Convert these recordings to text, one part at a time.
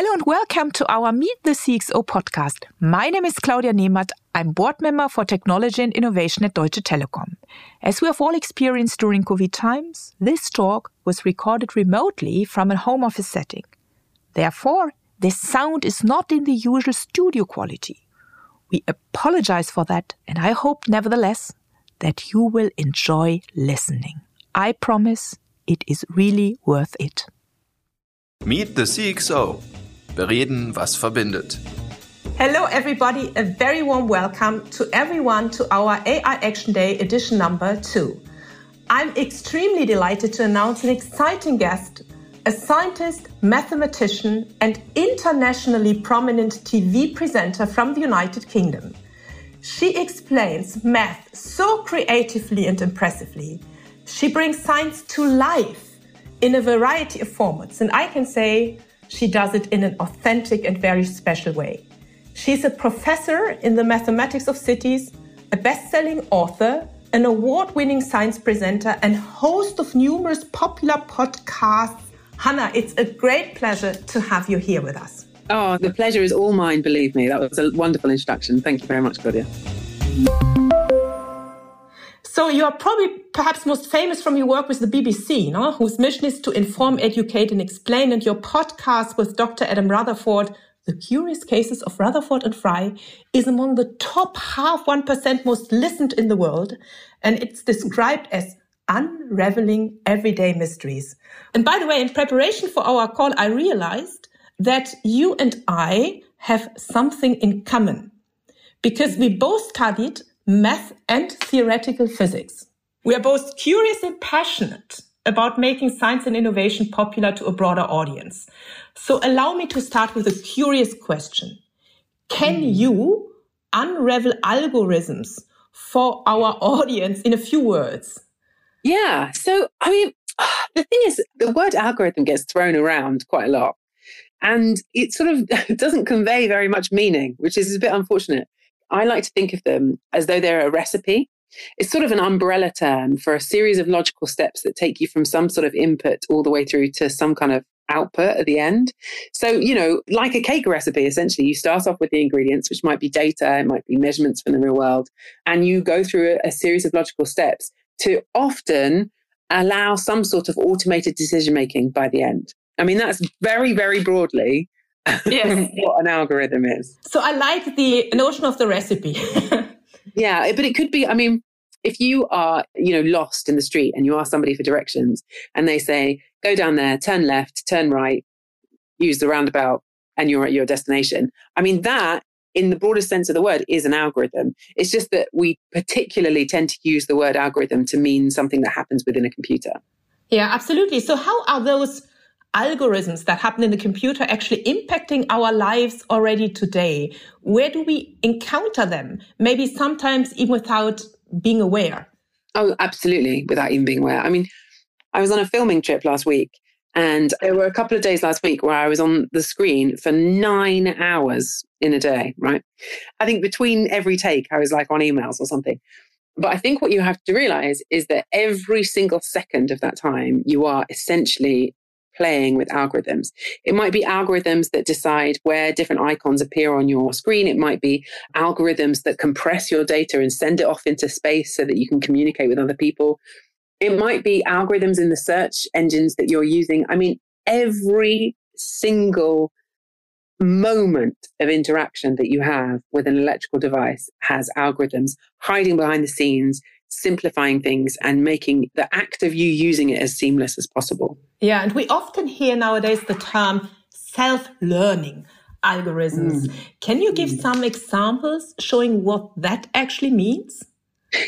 Hello and welcome to our Meet the CXO podcast. My name is Claudia Nemat. I'm board member for technology and innovation at Deutsche Telekom. As we have all experienced during COVID times, this talk was recorded remotely from a home office setting. Therefore, the sound is not in the usual studio quality. We apologize for that, and I hope, nevertheless, that you will enjoy listening. I promise it is really worth it. Meet the CXO. Bereden, was verbindet. Hello, everybody. A very warm welcome to everyone to our AI Action Day edition number two. I'm extremely delighted to announce an exciting guest, a scientist, mathematician, and internationally prominent TV presenter from the United Kingdom. She explains math so creatively and impressively. She brings science to life in a variety of formats. And I can say she does it in an authentic and very special way. She's a professor in the mathematics of cities, a best selling author, an award winning science presenter, and host of numerous popular podcasts. Hannah, it's a great pleasure to have you here with us. Oh, the pleasure is all mine, believe me. That was a wonderful introduction. Thank you very much, Claudia. So you are probably perhaps most famous from your work with the BBC, no? whose mission is to inform, educate, and explain. And your podcast with Dr. Adam Rutherford, The Curious Cases of Rutherford and Fry, is among the top half 1% most listened in the world. And it's described as unraveling everyday mysteries. And by the way, in preparation for our call, I realized that you and I have something in common because we both studied math and theoretical physics. We are both curious and passionate about making science and innovation popular to a broader audience. So allow me to start with a curious question. Can you unravel algorithms for our audience in a few words? Yeah. So, I mean, the thing is, the word algorithm gets thrown around quite a lot. And it sort of doesn't convey very much meaning, which is a bit unfortunate. I like to think of them as though they're a recipe. It's sort of an umbrella term for a series of logical steps that take you from some sort of input all the way through to some kind of output at the end. So, you know, like a cake recipe, essentially, you start off with the ingredients, which might be data, it might be measurements from the real world, and you go through a, a series of logical steps to often allow some sort of automated decision making by the end. I mean, that's very, very broadly yes. what an algorithm is. So I like the notion of the recipe. yeah, but it could be, I mean, if you are, you know, lost in the street and you ask somebody for directions and they say, go down there, turn left, turn right, use the roundabout, and you're at your destination. I mean, that in the broadest sense of the word is an algorithm. It's just that we particularly tend to use the word algorithm to mean something that happens within a computer. Yeah, absolutely. So how are those algorithms that happen in the computer actually impacting our lives already today? Where do we encounter them? Maybe sometimes even without being aware. Oh, absolutely, without even being aware. I mean, I was on a filming trip last week, and there were a couple of days last week where I was on the screen for nine hours in a day, right? I think between every take, I was like on emails or something. But I think what you have to realize is that every single second of that time, you are essentially playing with algorithms. It might be algorithms that decide where different icons appear on your screen. It might be algorithms that compress your data and send it off into space so that you can communicate with other people. It might be algorithms in the search engines that you're using. I mean, every single moment of interaction that you have with an electrical device has algorithms hiding behind the scenes simplifying things and making the act of you using it as seamless as possible. Yeah, and we often hear nowadays the term self learning algorithms. Mm. Can you give mm. some examples showing what that actually means?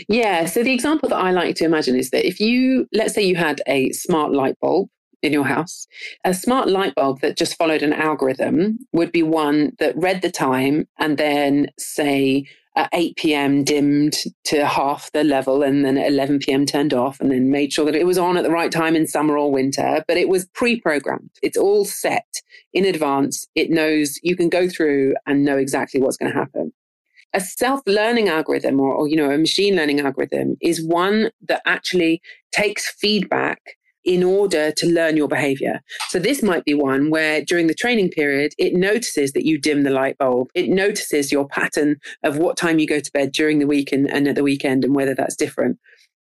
Yeah, so the example that I like to imagine is that if you, let's say you had a smart light bulb in your house, a smart light bulb that just followed an algorithm would be one that read the time and then say at 8 p.m. dimmed to half the level and then at 11 p.m. turned off and then made sure that it was on at the right time in summer or winter. But it was pre programmed. It's all set in advance. It knows you can go through and know exactly what's going to happen. A self learning algorithm or, or, you know, a machine learning algorithm is one that actually takes feedback in order to learn your behavior. So this might be one where during the training period, it notices that you dim the light bulb. It notices your pattern of what time you go to bed during the week and, and at the weekend and whether that's different.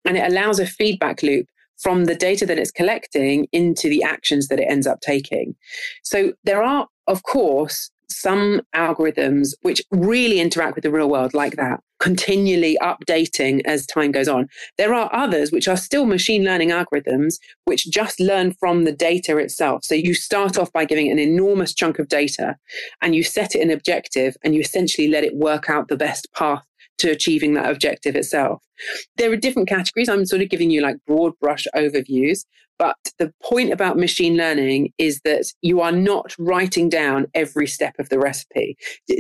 And it allows a feedback loop from the data that it's collecting into the actions that it ends up taking. So there are, of course, some algorithms which really interact with the real world like that, continually updating as time goes on. There are others which are still machine learning algorithms which just learn from the data itself. So you start off by giving an enormous chunk of data and you set it an objective and you essentially let it work out the best path to achieving that objective itself. There are different categories. I'm sort of giving you like broad brush overviews, but the point about machine learning is that you are not writing down every step of the recipe.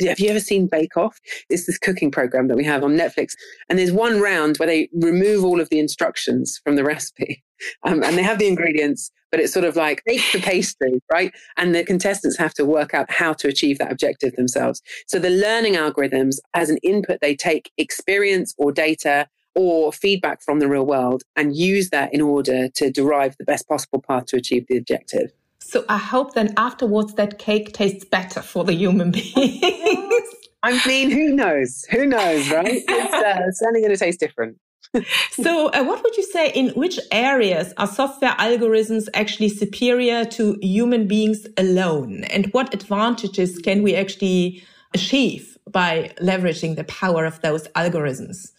Have you ever seen Bake Off? It's this cooking program that we have on Netflix. And there's one round where they remove all of the instructions from the recipe um, and they have the ingredients, but it's sort of like bake the pastry, right? And the contestants have to work out how to achieve that objective themselves. So the learning algorithms, as an input, they take experience or data or feedback from the real world and use that in order to derive the best possible path to achieve the objective. So I hope then afterwards that cake tastes better for the human being. I mean, who knows? Who knows, right? It's uh, certainly going to taste different. so, uh, what would you say in which areas are software algorithms actually superior to human beings alone? And what advantages can we actually achieve by leveraging the power of those algorithms?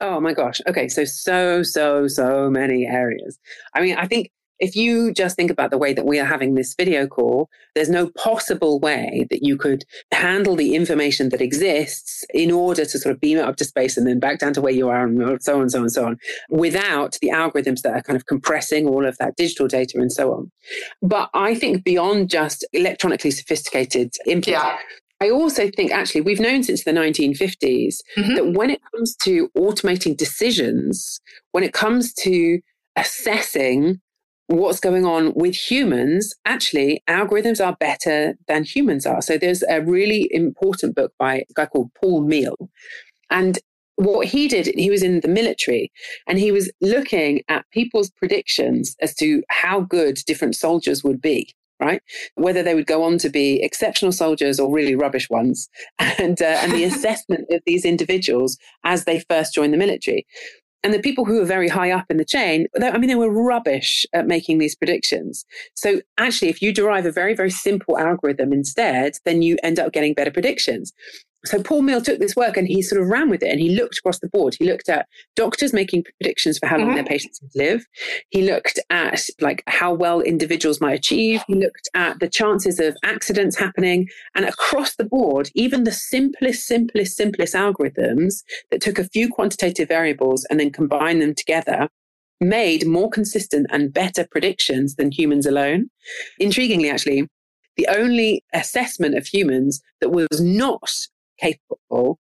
Oh my gosh. Okay. So, so, so, so many areas. I mean, I think if you just think about the way that we are having this video call, there's no possible way that you could handle the information that exists in order to sort of beam it up to space and then back down to where you are and so on, so on, so on, without the algorithms that are kind of compressing all of that digital data and so on. But I think beyond just electronically sophisticated input, yeah. I also think actually we've known since the 1950s mm-hmm. that when it comes to automating decisions, when it comes to assessing what's going on with humans, actually, algorithms are better than humans are. So there's a really important book by a guy called Paul Meehl. And what he did, he was in the military and he was looking at people's predictions as to how good different soldiers would be. Right, whether they would go on to be exceptional soldiers or really rubbish ones, and uh, and the assessment of these individuals as they first joined the military. And the people who were very high up in the chain, I mean, they were rubbish at making these predictions. So actually, if you derive a very, very simple algorithm instead, then you end up getting better predictions so Paul Meehl took this work and he sort of ran with it and he looked across the board. He looked at doctors making predictions for how long mm-hmm. their patients would live. He looked at like how well individuals might achieve. He looked at the chances of accidents happening and across the board, even the simplest, simplest, simplest algorithms that took a few quantitative variables and then combined them together made more consistent and better predictions than humans alone. Intriguingly, actually, the only assessment of humans that was not capable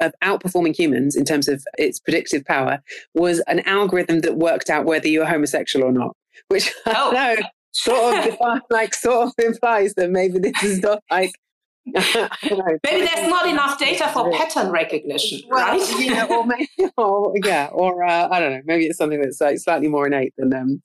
of outperforming humans in terms of its predictive power was an algorithm that worked out whether you were homosexual or not, which oh. I know sort of like sort of implies that maybe this is not like maybe there's not enough data for pattern recognition, well, right? yeah, or maybe, or, yeah, or uh, I don't know, maybe it's something that's like slightly more innate than them.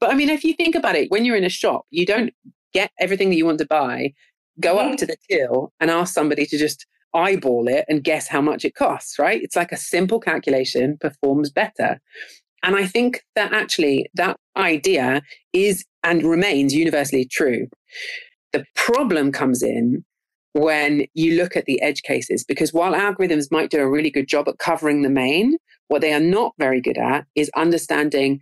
But I mean, if you think about it, when you're in a shop, you don't get everything that you want to buy. Go mm-hmm. up to the till and ask somebody to just eyeball it and guess how much it costs, right? It's like a simple calculation performs better. And I think that actually that idea is and remains universally true. The problem comes in when you look at the edge cases, because while algorithms might do a really good job at covering the main, what they are not very good at is understanding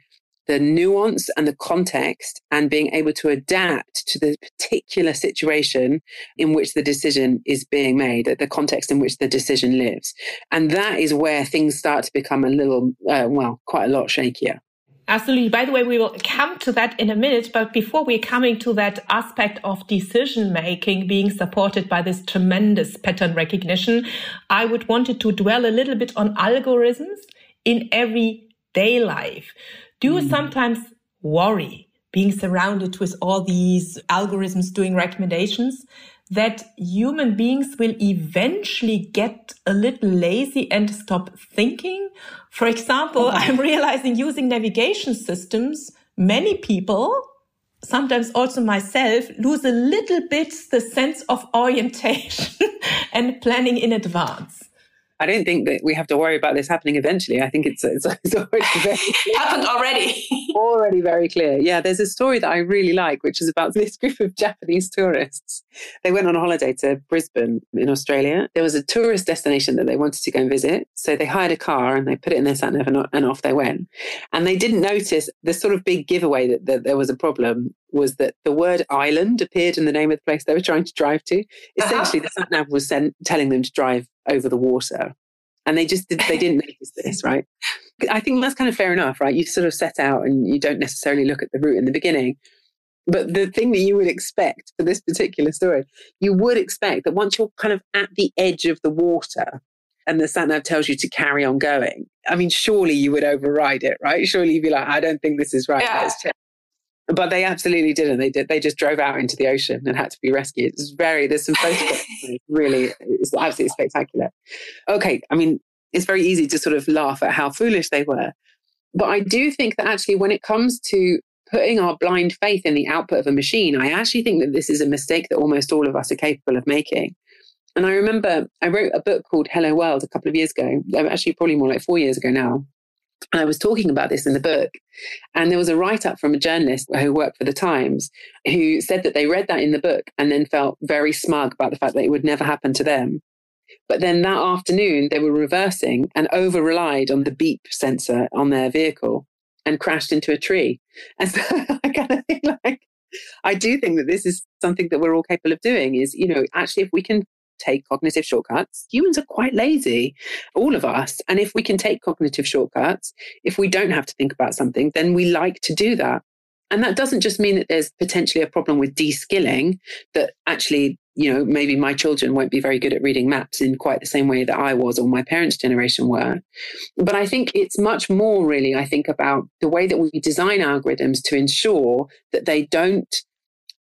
the nuance and the context and being able to adapt to the particular situation in which the decision is being made, the context in which the decision lives. And that is where things start to become a little, uh, well, quite a lot shakier. Absolutely. By the way, we will come to that in a minute. But before we're coming to that aspect of decision making being supported by this tremendous pattern recognition, I would wanted to dwell a little bit on algorithms in everyday life. Do you mm. sometimes worry being surrounded with all these algorithms doing recommendations that human beings will eventually get a little lazy and stop thinking? For example, oh. I'm realizing using navigation systems many people, sometimes also myself, lose a little bit the sense of orientation and planning in advance. I don't think that we have to worry about this happening eventually. I think it's, it's, it's already very happened already. already very clear. Yeah, there's a story that I really like, which is about this group of Japanese tourists. They went on a holiday to Brisbane in Australia. There was a tourist destination that they wanted to go and visit. So they hired a car and they put it in their sat nav and, and off they went. And they didn't notice the sort of big giveaway that, that there was a problem was that the word island appeared in the name of the place they were trying to drive to. Uh-huh. Essentially, uh-huh. the sat nav was sent, telling them to drive over the water. And they just did, they didn't notice this, right? I think that's kind of fair enough, right? You sort of set out and you don't necessarily look at the route in the beginning. But the thing that you would expect for this particular story, you would expect that once you're kind of at the edge of the water and the sat nav tells you to carry on going, I mean, surely you would override it, right? Surely you'd be like, I don't think this is right. Yeah. Let's check but they absolutely didn't. They did. They just drove out into the ocean and had to be rescued. It's very. There's some photographs. really, it's absolutely spectacular. Okay, I mean, it's very easy to sort of laugh at how foolish they were, but I do think that actually, when it comes to putting our blind faith in the output of a machine, I actually think that this is a mistake that almost all of us are capable of making. And I remember I wrote a book called Hello World a couple of years ago, actually probably more like four years ago now. And I was talking about this in the book. And there was a write up from a journalist who worked for the Times who said that they read that in the book and then felt very smug about the fact that it would never happen to them. But then that afternoon, they were reversing and over relied on the beep sensor on their vehicle and crashed into a tree. And so I kind of think like, I do think that this is something that we're all capable of doing is, you know, actually, if we can take cognitive shortcuts. Humans are quite lazy, all of us. And if we can take cognitive shortcuts, if we don't have to think about something, then we like to do that. And that doesn't just mean that there's potentially a problem with de-skilling, that actually, you know, maybe my children won't be very good at reading maps in quite the same way that I was or my parents' generation were. But I think it's much more really, I think, about the way that we design algorithms to ensure that they don't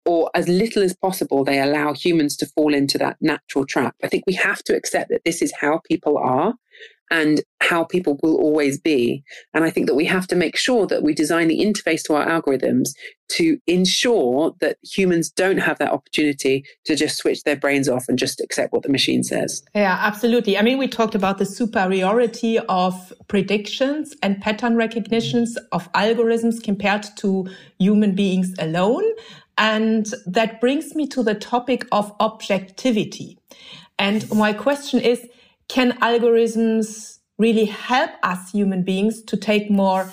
or as little as possible, they allow humans to fall into that natural trap. I think we have to accept that this is how people are and how people will always be. And I think that we have to make sure that we design the interface to our algorithms to ensure that humans don't have that opportunity to just switch their brains off and just accept what the machine says. Yeah, absolutely. I mean, we talked about the superiority of predictions and pattern recognitions of algorithms compared to human beings alone. And that brings me to the topic of objectivity. And my question is, can algorithms really help us human beings to take more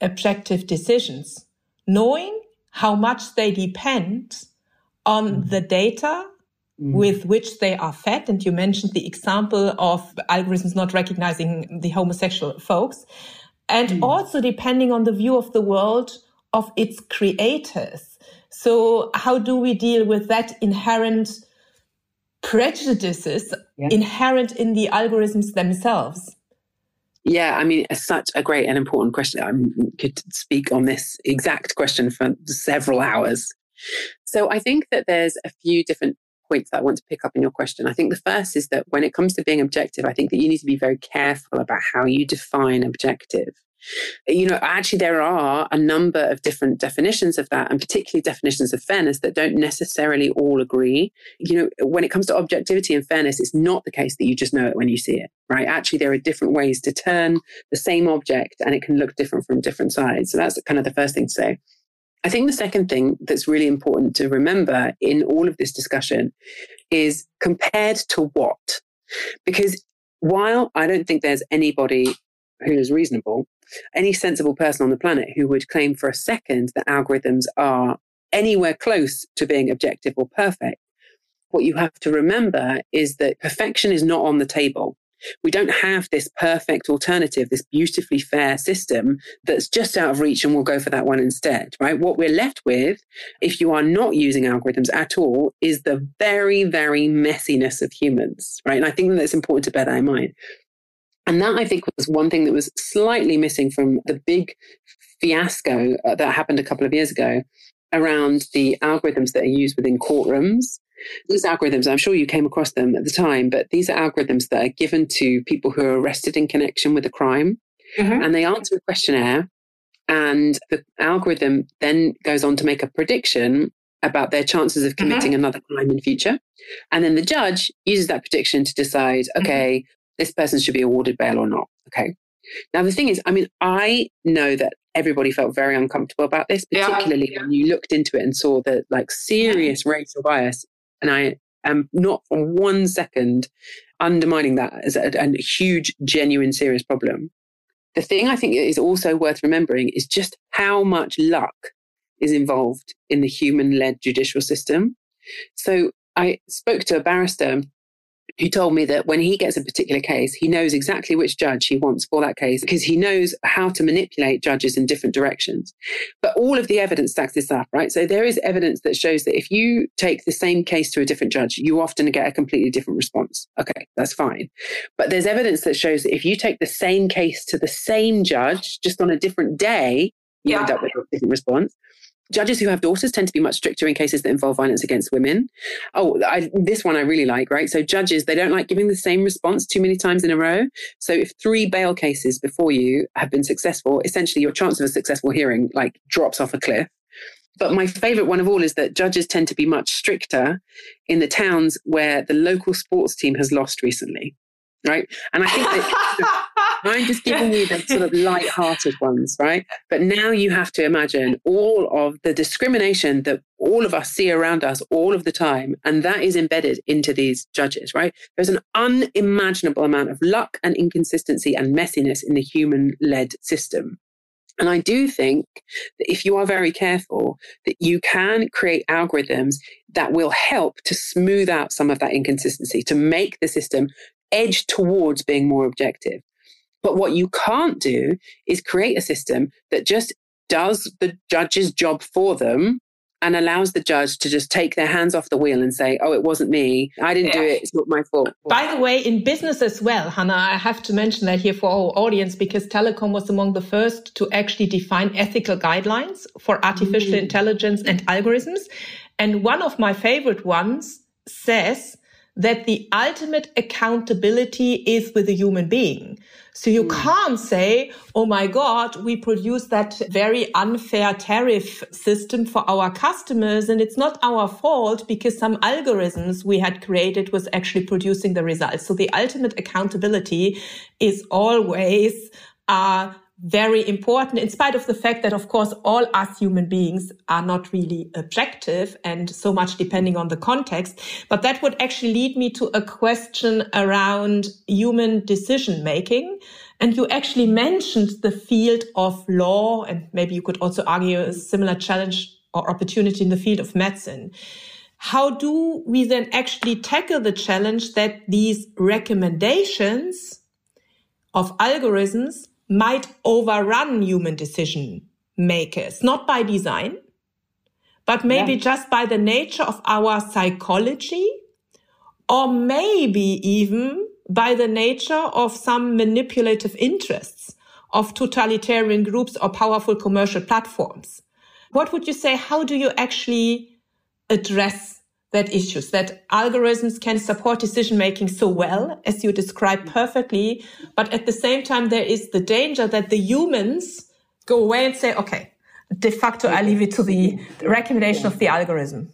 objective decisions, knowing how much they depend on mm. the data mm. with which they are fed. And you mentioned the example of algorithms not recognizing the homosexual folks. And mm. also depending on the view of the world of its creators. So how do we deal with that inherent prejudices yeah. inherent in the algorithms themselves? Yeah, I mean, it's such a great and important question. I could speak on this exact question for several hours. So I think that there's a few different points that I want to pick up in your question. I think the first is that when it comes to being objective, I think that you need to be very careful about how you define objective. You know, actually, there are a number of different definitions of that, and particularly definitions of fairness that don't necessarily all agree. You know, when it comes to objectivity and fairness, it's not the case that you just know it when you see it, right? Actually, there are different ways to turn the same object and it can look different from different sides. So that's kind of the first thing to say. I think the second thing that's really important to remember in all of this discussion is compared to what? Because while I don't think there's anybody who is reasonable any sensible person on the planet who would claim for a second that algorithms are anywhere close to being objective or perfect. What you have to remember is that perfection is not on the table. We don't have this perfect alternative, this beautifully fair system that's just out of reach and we'll go for that one instead, right? What we're left with, if you are not using algorithms at all, is the very, very messiness of humans, right? And I think that's important to bear that in mind. And that I think was one thing that was slightly missing from the big fiasco uh, that happened a couple of years ago around the algorithms that are used within courtrooms. These algorithms, I'm sure you came across them at the time, but these are algorithms that are given to people who are arrested in connection with a crime. Mm-hmm. And they answer a questionnaire And the algorithm then goes on to make a prediction about their chances of committing mm-hmm. another crime in future. And then the judge uses that prediction to decide, mm-hmm. okay, mm-hmm. This person should be awarded bail or not. Okay. Now, the thing is, I mean, I know that everybody felt very uncomfortable about this, particularly yeah. when you looked into it and saw the like serious racial bias. And I am not for one second undermining that as a, a huge, genuine, serious problem. The thing I think is also worth remembering is just how much luck is involved in the human led judicial system. So I spoke to a barrister who told me that when he gets a particular case, he knows exactly which judge he wants for that case because he knows how to manipulate judges in different directions. But all of the evidence stacks this up, right? So there is evidence that shows that if you take the same case to a different judge, you often get a completely different response. Okay, that's fine. But there's evidence that shows that if you take the same case to the same judge just on a different day, you yeah. end up with a different response. Judges who have daughters tend to be much stricter in cases that involve violence against women. Oh, I, this one I really like, right? So judges, they don't like giving the same response too many times in a row. So if three bail cases before you have been successful, essentially your chance of a successful hearing like drops off a cliff. But my favorite one of all is that judges tend to be much stricter in the towns where the local sports team has lost recently right? And I think that I'm just giving you the sort of light-hearted ones, right? But now you have to imagine all of the discrimination that all of us see around us all of the time, and that is embedded into these judges, right? There's an unimaginable amount of luck and inconsistency and messiness in the human-led system. And I do think that if you are very careful, that you can create algorithms that will help to smooth out some of that inconsistency, to make the system edge towards being more objective. But what you can't do is create a system that just does the judge's job for them and allows the judge to just take their hands off the wheel and say, oh, it wasn't me. I didn't yeah. do it. It's not my fault. By the way, in business as well, Hannah, I have to mention that here for our audience because Telekom was among the first to actually define ethical guidelines for artificial mm. intelligence and algorithms. And one of my favorite ones says that the ultimate accountability is with a human being. So you mm. can't say, oh my God, we produce that very unfair tariff system for our customers and it's not our fault because some algorithms we had created was actually producing the results. So the ultimate accountability is always uh, very important in spite of the fact that of course all us human beings are not really objective and so much depending on the context but that would actually lead me to a question around human decision making and you actually mentioned the field of law and maybe you could also argue a similar challenge or opportunity in the field of medicine. How do we then actually tackle the challenge that these recommendations of algorithms might overrun human decision makers, not by design, but maybe yeah. just by the nature of our psychology, or maybe even by the nature of some manipulative interests of totalitarian groups or powerful commercial platforms. What would you say? How do you actually address that issues, that algorithms can support decision making so well, as you describe perfectly. But at the same time, there is the danger that the humans go away and say, okay, de facto, I leave it to the, recommendation of the algorithm.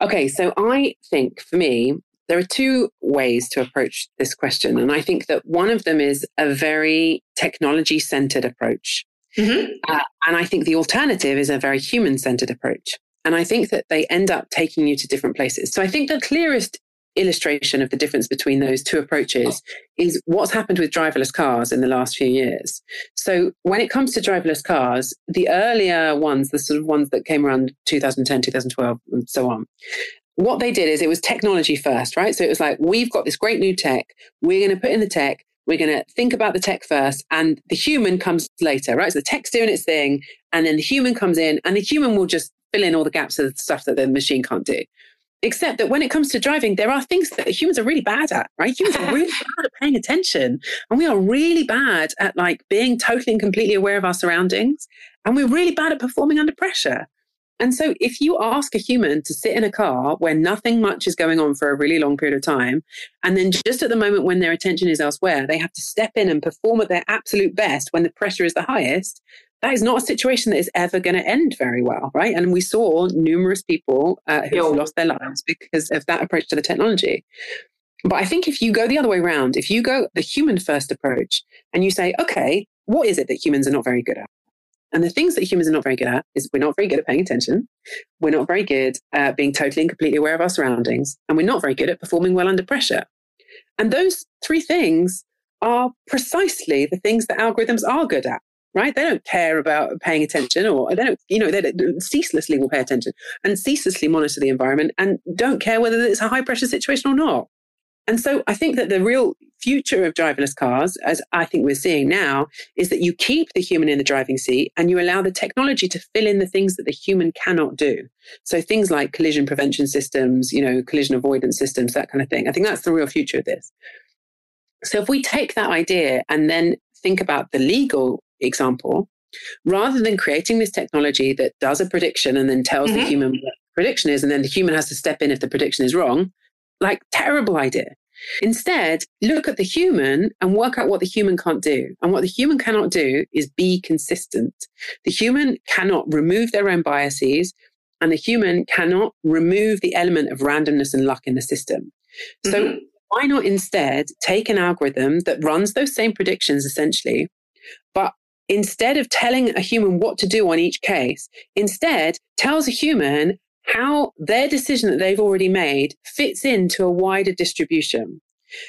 Okay, so I think for me, there are two ways to approach this question. And I think that one of them is a very technology centered approach. Mm-hmm. Uh, and I think the alternative is a very human centered approach. And I think that they end up taking you to different places. So I think the clearest illustration of the difference between those two approaches is what's happened with driverless cars in the last few years. So when it comes to driverless cars, the earlier ones, the sort of ones that came around 2010, 2012, and so on, what they did is it was technology first, right? So it was like, we've got this great new tech. We're going to put in the tech. We're going to think about the tech first and the human comes later, right? So the tech's doing its thing and then the human comes in and the human will just fill in all the gaps of the stuff that the machine can't do. Except that when it comes to driving, there are things that humans are really bad at, right? Humans are really bad at paying attention. And we are really bad at like being totally and completely aware of our surroundings. And we're really bad at performing under pressure. And so if you ask a human to sit in a car where nothing much is going on for a really long period of time, and then just at the moment when their attention is elsewhere, they have to step in and perform at their absolute best when the pressure is the highest, that is not a situation that is ever going to end very well, right? And we saw numerous people uh, who yeah. lost their lives because of that approach to the technology. But I think if you go the other way around, if you go the human first approach and you say, okay, what is it that humans are not very good at? And the things that humans are not very good at is we're not very good at paying attention. We're not very good at being totally and completely aware of our surroundings. And we're not very good at performing well under pressure. And those three things are precisely the things that algorithms are good at right? They don't care about paying attention or they don't, you know, they ceaselessly will pay attention and ceaselessly monitor the environment and don't care whether it's a high pressure situation or not. And so I think that the real future of driverless cars, as I think we're seeing now, is that you keep the human in the driving seat and you allow the technology to fill in the things that the human cannot do. So things like collision prevention systems, you know, collision avoidance systems, that kind of thing. I think that's the real future of this. So if we take that idea and then think about the legal example, rather than creating this technology that does a prediction and then tells mm-hmm. the human what the prediction is, and then the human has to step in if the prediction is wrong, like terrible idea. Instead, look at the human and work out what the human can't do. And what the human cannot do is be consistent. The human cannot remove their own biases, and the human cannot remove the element of randomness and luck in the system. So, mm-hmm. why not instead take an algorithm that runs those same predictions essentially, but instead of telling a human what to do on each case, instead tells a human how their decision that they've already made fits into a wider distribution.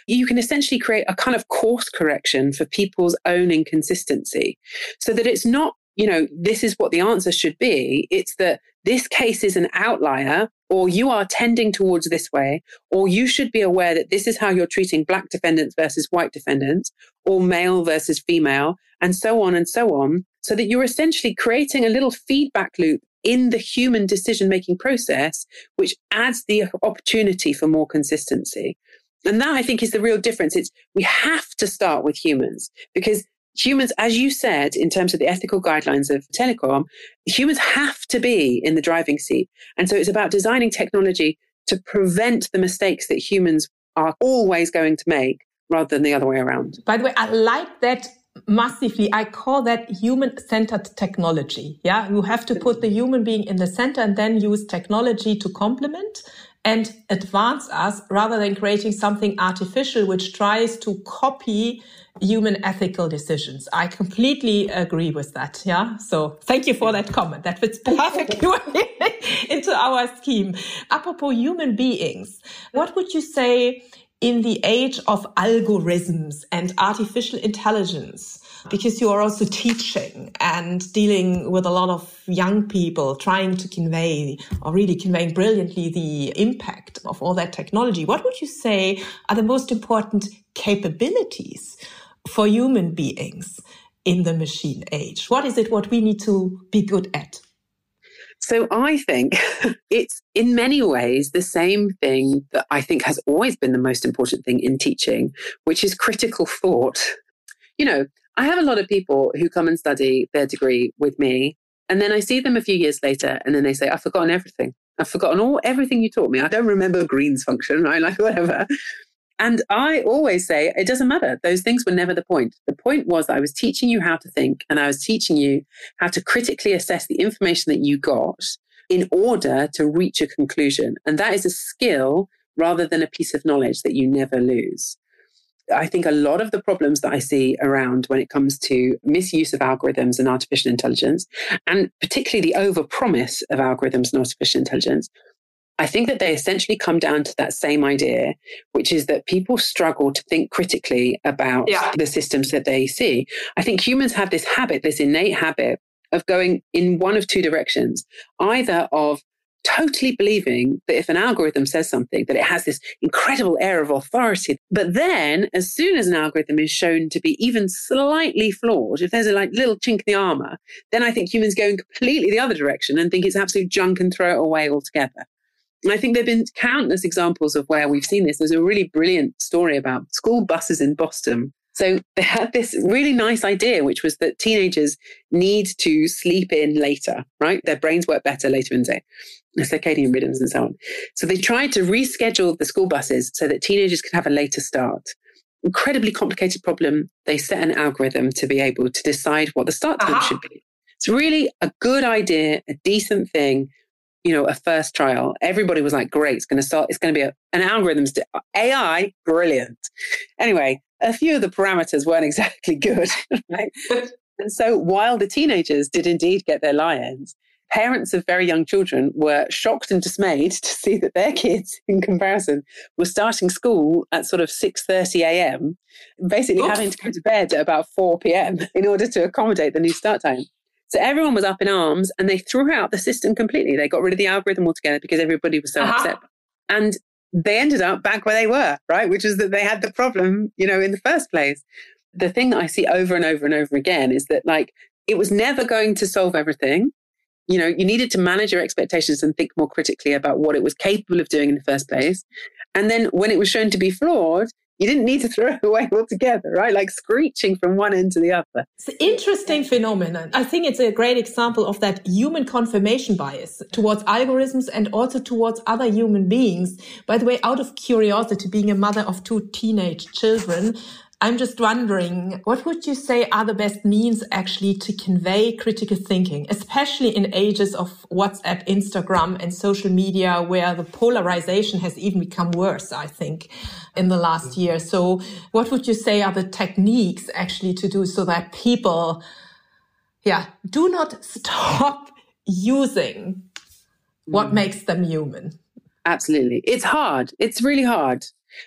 You can essentially create a kind of course correction for people's own inconsistency so that it's not, you know, this is what the answer should be. It's that this case is an outlier or you are tending towards this way, or you should be aware that this is how you're treating black defendants versus white defendants, or male versus female, and so on and so on, so that you're essentially creating a little feedback loop in the human decision making process, which adds the opportunity for more consistency. And that I think is the real difference. It's we have to start with humans because humans, as you said, in terms of the ethical guidelines of Telekom, humans have to be in the driving seat. And so it's about designing technology to prevent the mistakes that humans are always going to make rather than the other way around. By the way, I like that massively. I call that human centered technology. Yeah. You have to put the human being in the center and then use technology to complement and advance us rather than creating something artificial which tries to copy human ethical decisions. I completely agree with that. Yeah. So thank you for that comment. That fits perfectly into our scheme. Apropos human beings, what would you say in the age of algorithms and artificial intelligence? Because you are also teaching and dealing with a lot of young people trying to convey or really conveying brilliantly the impact of all that technology. What would you say are the most important capabilities for human beings in the machine age? What is it what we need to be good at? So I think it's in many ways the same thing that I think has always been the most important thing in teaching, which is critical thought. You know, I have a lot of people who come and study their degree with me, and then I see them a few years later, and then they say, I've forgotten everything. I've forgotten all everything you taught me. I don't remember Green's function, right? Like whatever. And I always say it doesn't matter. Those things were never the point. The point was I was teaching you how to think and I was teaching you how to critically assess the information that you got in order to reach a conclusion. And that is a skill rather than a piece of knowledge that you never lose. I think a lot of the problems that I see around when it comes to misuse of algorithms and artificial intelligence, and particularly the overpromise of algorithms and artificial intelligence, I think that they essentially come down to that same idea, which is that people struggle to think critically about yeah. the systems that they see. I think humans have this habit, this innate habit of going in one of two directions, either of totally believing that if an algorithm says something, that it has this incredible air of authority. But then, as soon as an algorithm is shown to be even slightly flawed, if there's a like little chink in the armor, then I think humans go in completely the other direction and think it's absolute junk and throw it away altogether. I think there have been countless examples of where we've seen this. There's a really brilliant story about school buses in Boston. So they had this really nice idea, which was that teenagers need to sleep in later, right? Their brains work better later in the day, circadian rhythms and so on. So they tried to reschedule the school buses so that teenagers could have a later start. Incredibly complicated problem. They set an algorithm to be able to decide what the start time uh-huh. should be. It's really a good idea, a decent thing, you know, a first trial. Everybody was like, great, it's going to start, it's going to be a, an algorithm. AI, brilliant. Anyway, a few of the parameters weren't exactly good. Right? and so while the teenagers did indeed get their lions, parents of very young children were shocked and dismayed to see that their kids in comparison were starting school at sort of 6.30 a.m basically Oops. having to go to bed at about 4 p.m in order to accommodate the new start time so everyone was up in arms and they threw out the system completely. They got rid of the algorithm altogether because everybody was so uh-huh. upset. And they ended up back where they were right? Which is that they had the problem you know in the first place. The thing that i see over and over and over again is that like it was never going to solve everything. You know, you needed to manage your expectations and think more critically about what it was capable of doing in the first place. And then when it was shown to be flawed, you didn't need to throw it away altogether, right? Like screeching from one end to the other. It's an interesting phenomenon. I think it's a great example of that human confirmation bias towards algorithms and also towards other human beings. By the way, out of curiosity, being a mother of two teenage children, I'm just wondering, what would you say are the best means actually to convey critical thinking, especially in ages of WhatsApp, Instagram, and social media, where the polarization has even become worse, I think, in the last year. So what would you say are the techniques actually to do so that people, yeah, do not stop using what mm. makes them human? Absolutely. It's hard. It's really hard.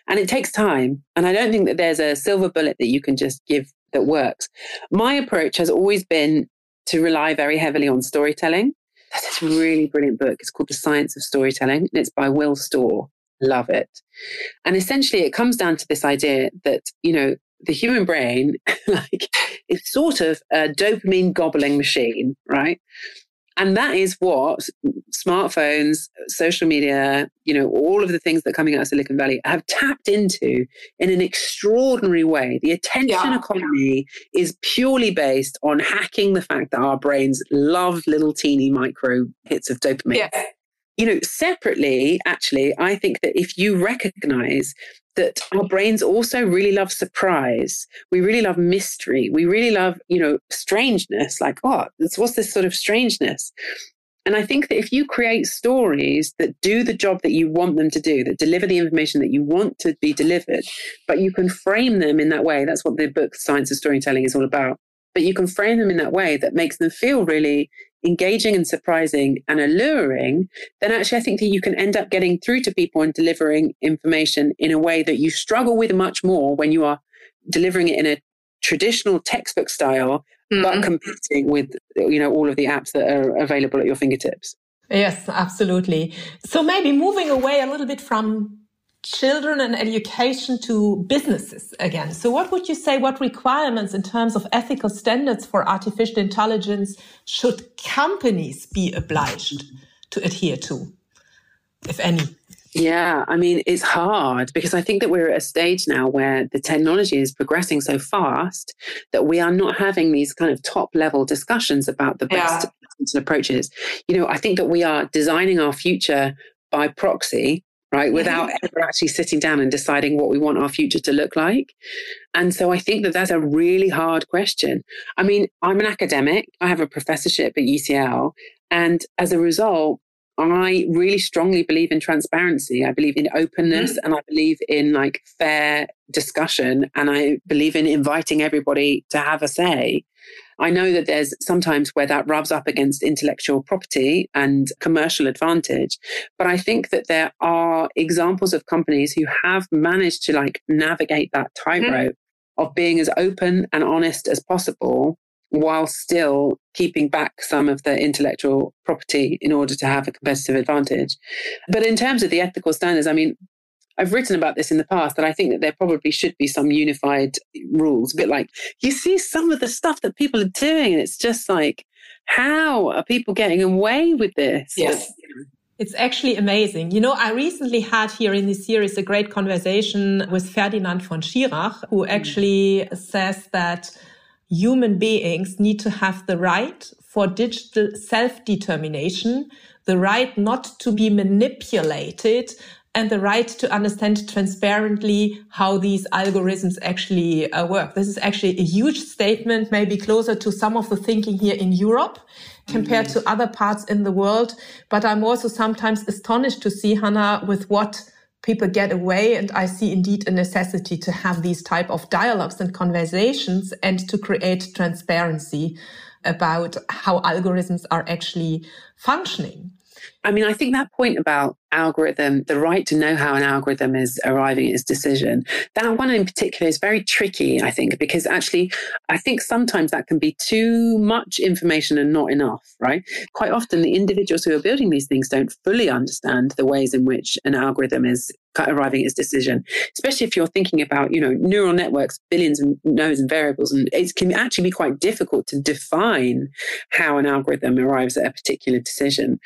And it takes time. And I don't think that there's a silver bullet that you can just give that works. My approach has always been to rely very heavily on storytelling. There's this really brilliant book. It's called The Science of Storytelling, and it's by Will Storr. Love it. And essentially, it comes down to this idea that, you know, the human brain, like, is sort of a dopamine gobbling machine, right? And that is what smartphones, social media, you know, all of the things that are coming out of Silicon Valley have tapped into in an extraordinary way. The attention yeah. economy is purely based on hacking the fact that our brains love little teeny micro hits of dopamine. Yeah you know, separately, actually, I think that if you recognize that our brains also really love surprise, we really love mystery, we really love, you know, strangeness, like, oh, what's this sort of strangeness? And I think that if you create stories that do the job that you want them to do, that deliver the information that you want to be delivered, but you can frame them in that way, that's what the book Science of Storytelling is all about. But you can frame them in that way that makes them feel really engaging and surprising and alluring, then actually I think that you can end up getting through to people and delivering information in a way that you struggle with much more when you are delivering it in a traditional textbook style, mm-hmm. but competing with you know all of the apps that are available at your fingertips. Yes, absolutely. So maybe moving away a little bit from children and education to businesses again. So what would you say, what requirements in terms of ethical standards for artificial intelligence should companies be obliged to adhere to, if any? Yeah, I mean, it's hard because I think that we're at a stage now where the technology is progressing so fast that we are not having these kind of top level discussions about the best yeah. approaches. You know, I think that we are designing our future by proxy right? Without ever actually sitting down and deciding what we want our future to look like. And so I think that that's a really hard question. I mean, I'm an academic, I have a professorship at UCL. And as a result, I really strongly believe in transparency. I believe in openness mm-hmm. and I believe in like fair discussion and I believe in inviting everybody to have a say. I know that there's sometimes where that rubs up against intellectual property and commercial advantage, but I think that there are examples of companies who have managed to like navigate that tightrope mm-hmm. of being as open and honest as possible while still keeping back some of the intellectual property in order to have a competitive advantage. But in terms of the ethical standards, I mean, I've written about this in the past that I think that there probably should be some unified rules. A bit like you see some of the stuff that people are doing, and it's just like, how are people getting away with this? Yes. It's actually amazing. You know, I recently had here in this series a great conversation with Ferdinand von Schirach, who mm. actually says that human beings need to have the right for digital self-determination, the right not to be manipulated and the right to understand transparently how these algorithms actually uh, work. This is actually a huge statement, maybe closer to some of the thinking here in Europe compared mm-hmm. to other parts in the world. But I'm also sometimes astonished to see Hannah with what people get away. And I see indeed a necessity to have these type of dialogues and conversations and to create transparency about how algorithms are actually functioning. I mean, I think that point about algorithm, the right to know how an algorithm is arriving at its decision, that one in particular is very tricky, I think, because actually, I think sometimes that can be too much information and not enough, right? Quite often, the individuals who are building these things don't fully understand the ways in which an algorithm is arriving at its decision, especially if you're thinking about, you know, neural networks, billions of nodes and variables. And it can actually be quite difficult to define how an algorithm arrives at a particular decision.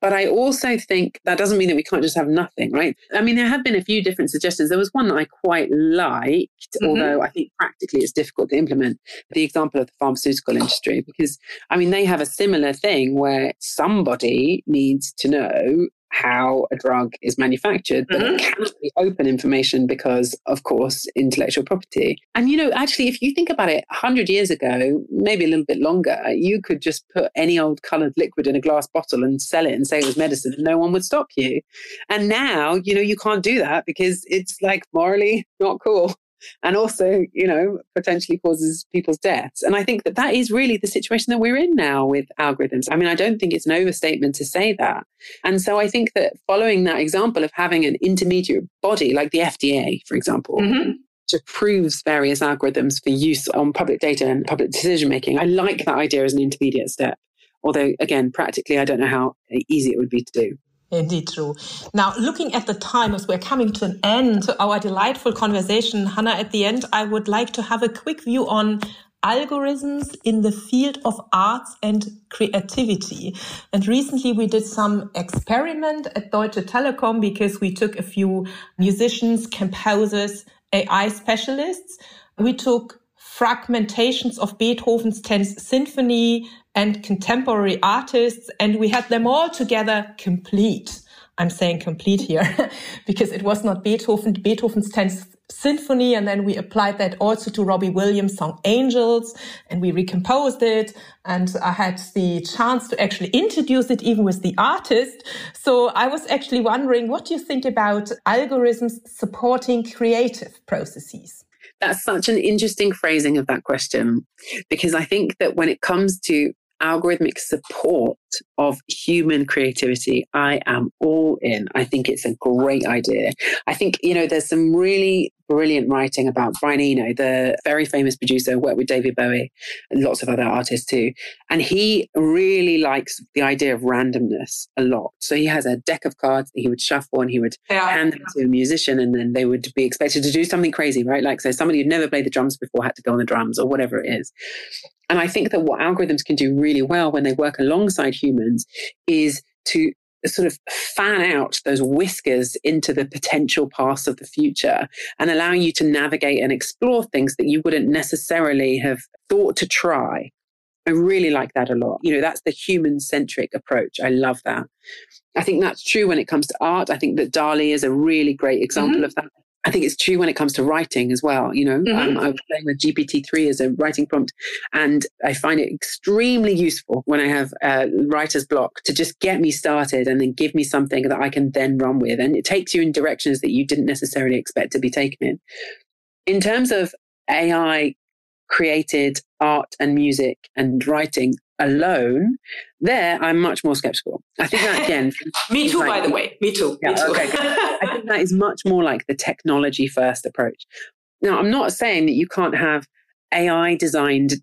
But I also think that doesn't mean that we can't just have nothing, right? I mean, there have been a few different suggestions. There was one that I quite liked, mm-hmm. although I think practically it's difficult to implement the example of the pharmaceutical industry, because I mean, they have a similar thing where somebody needs to know how a drug is manufactured, but mm-hmm. it cannot be open information because, of course, intellectual property. And, you know, actually, if you think about it, 100 years ago, maybe a little bit longer, you could just put any old colored liquid in a glass bottle and sell it and say it was medicine and no one would stop you. And now, you know, you can't do that because it's like morally not cool and also, you know, potentially causes people's deaths. And I think that that is really the situation that we're in now with algorithms. I mean, I don't think it's an overstatement to say that. And so I think that following that example of having an intermediate body like the FDA, for example, mm-hmm which approves various algorithms for use on public data and public decision making. I like that idea as an intermediate step. Although, again, practically, I don't know how easy it would be to do. Indeed true. Now, looking at the time as we're coming to an end to our delightful conversation, Hannah, at the end, I would like to have a quick view on algorithms in the field of arts and creativity. And recently we did some experiment at Deutsche Telekom because we took a few musicians, composers, AI specialists. We took fragmentations of Beethoven's 10th symphony and contemporary artists, and we had them all together complete. I'm saying complete here because it was not Beethoven, Beethoven's 10th symphony. And then we applied that also to Robbie Williams' song Angels and we recomposed it. And I had the chance to actually introduce it even with the artist. So I was actually wondering, what do you think about algorithms supporting creative processes? That's such an interesting phrasing of that question because I think that when it comes to algorithmic support of human creativity, I am all in. I think it's a great idea. I think, you know, there's some really brilliant writing about Brian Eno, the very famous producer, who worked with David Bowie and lots of other artists too. And he really likes the idea of randomness a lot. So he has a deck of cards that he would shuffle and he would yeah. hand them to a musician and then they would be expected to do something crazy, right? Like, so somebody who'd never played the drums before had to go on the drums or whatever it is. And I think that what algorithms can do really well when they work alongside humans is to sort of fan out those whiskers into the potential paths of the future and allowing you to navigate and explore things that you wouldn't necessarily have thought to try. I really like that a lot. You know, that's the human centric approach. I love that. I think that's true when it comes to art. I think that DALL-E is a really great example mm-hmm. of that. I think it's true when it comes to writing as well. You know, mm-hmm. um, I was playing with GPT-3 as a writing prompt, and I find it extremely useful when I have a writer's block to just get me started and then give me something that I can then run with. And it takes you in directions that you didn't necessarily expect to be taken in. In terms of AI created art and music and writing, alone, there I'm much more skeptical. I think that again. Me too, like, by the way. Me too. Yeah, Me too. okay. I think that is much more like the technology first approach. Now, I'm not saying that you can't have AI designed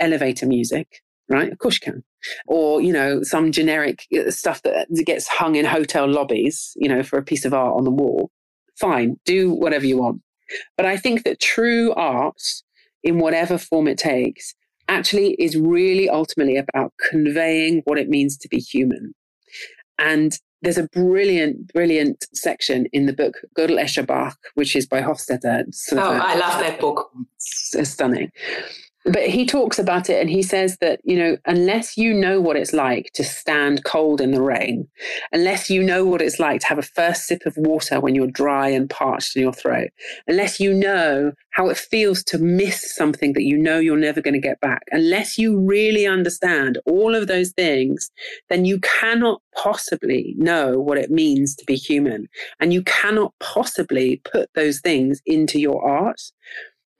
elevator music, right? Of course you can. Or, you know, some generic uh, stuff that gets hung in hotel lobbies, you know, for a piece of art on the wall. Fine, do whatever you want. But I think that true art, in whatever form it takes, actually is really ultimately about conveying what it means to be human. And there's a brilliant, brilliant section in the book Gödel Escher Bach, which is by Hofstadter. oh, I love that book. It's stunning. But he talks about it and he says that, you know, unless you know what it's like to stand cold in the rain, unless you know what it's like to have a first sip of water when you're dry and parched in your throat, unless you know how it feels to miss something that you know you're never going to get back, unless you really understand all of those things, then you cannot possibly know what it means to be human. And you cannot possibly put those things into your art.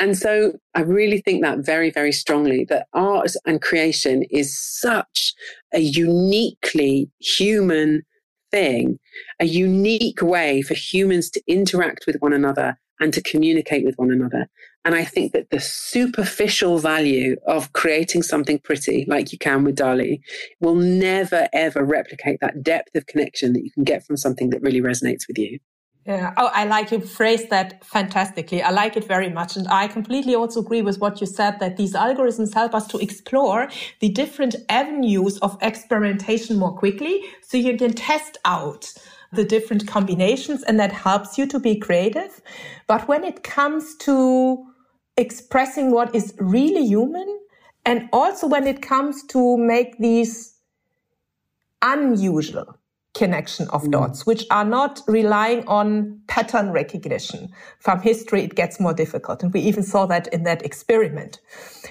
And so I really think that very, very strongly that art and creation is such a uniquely human thing, a unique way for humans to interact with one another and to communicate with one another. And I think that the superficial value of creating something pretty, like you can with DALL-E, will never, ever replicate that depth of connection that you can get from something that really resonates with you. Yeah. Oh, I like you phrased that fantastically. I like it very much. And I completely also agree with what you said that these algorithms help us to explore the different avenues of experimentation more quickly. So you can test out the different combinations and that helps you to be creative. But when it comes to expressing what is really human and also when it comes to make these unusual connection of mm. dots, which are not relying on pattern recognition. From history, it gets more difficult. And we even saw that in that experiment.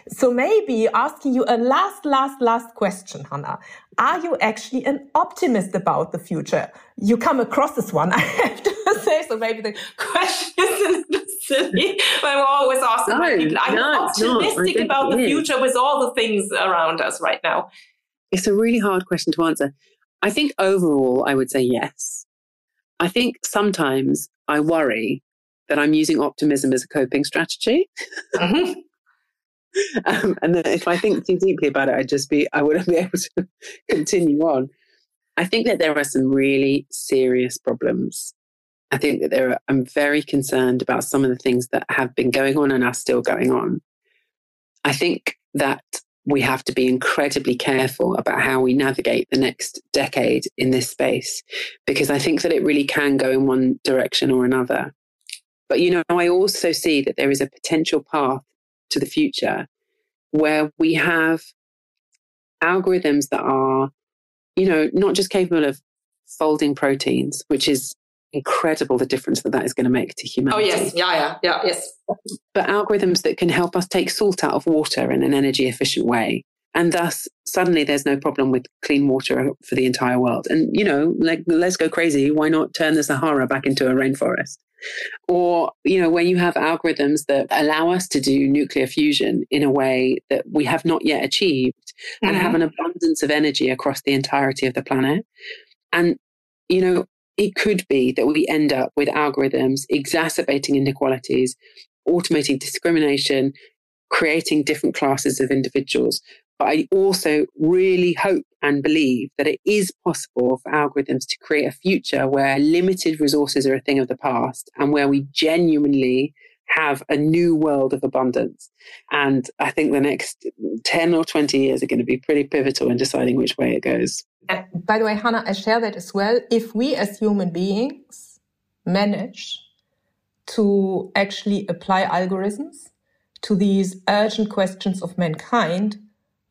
So maybe asking you a last, last, last question, Hannah. Are you actually an optimist about the future? You come across this one, I have to say. So maybe the question isn't silly. I'm always asking no, people, are no, you optimistic about the future with all the things around us right now? It's a really hard question to answer. I think overall, I would say yes. I think sometimes I worry that I'm using optimism as a coping strategy. Mm-hmm. um, and that if I think too deeply about it, I'd just be, I wouldn't be able to continue on. I think that there are some really serious problems. I think that there are, I'm very concerned about some of the things that have been going on and are still going on. I think that we have to be incredibly careful about how we navigate the next decade in this space, because I think that it really can go in one direction or another. But, you know, I also see that there is a potential path to the future where we have algorithms that are, you know, not just capable of folding proteins, which is incredible the difference that that is going to make to humanity. Oh, yes. Yeah, yeah, yeah, yes. But algorithms that can help us take salt out of water in an energy efficient way. And thus, suddenly there's no problem with clean water for the entire world. And, you know, like, let's go crazy. Why not turn the Sahara back into a rainforest? Or, you know, when you have algorithms that allow us to do nuclear fusion in a way that we have not yet achieved mm-hmm. and have an abundance of energy across the entirety of the planet. And, you know, it could be that we end up with algorithms exacerbating inequalities, automating discrimination, creating different classes of individuals. But I also really hope and believe that it is possible for algorithms to create a future where limited resources are a thing of the past and where we genuinely have a new world of abundance. And I think the next 10 or 20 years are going to be pretty pivotal in deciding which way it goes. By the way, Hannah, I share that as well. If we as human beings manage to actually apply algorithms to these urgent questions of mankind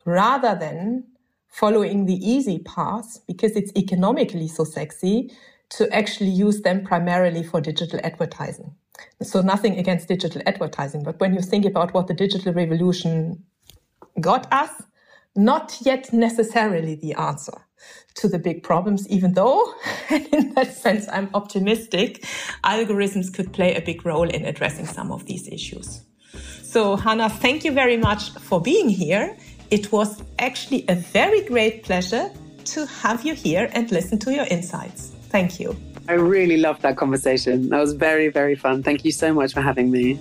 rather than following the easy path because it's economically so sexy to actually use them primarily for digital advertising. So nothing against digital advertising, but when you think about what the digital revolution got us, not yet necessarily the answer to the big problems, even though, in that sense, I'm optimistic, algorithms could play a big role in addressing some of these issues. So, Hannah, thank you very much for being here. It was actually a very great pleasure to have you here and listen to your insights. Thank you. I really loved that conversation. That was very, very fun. Thank you so much for having me.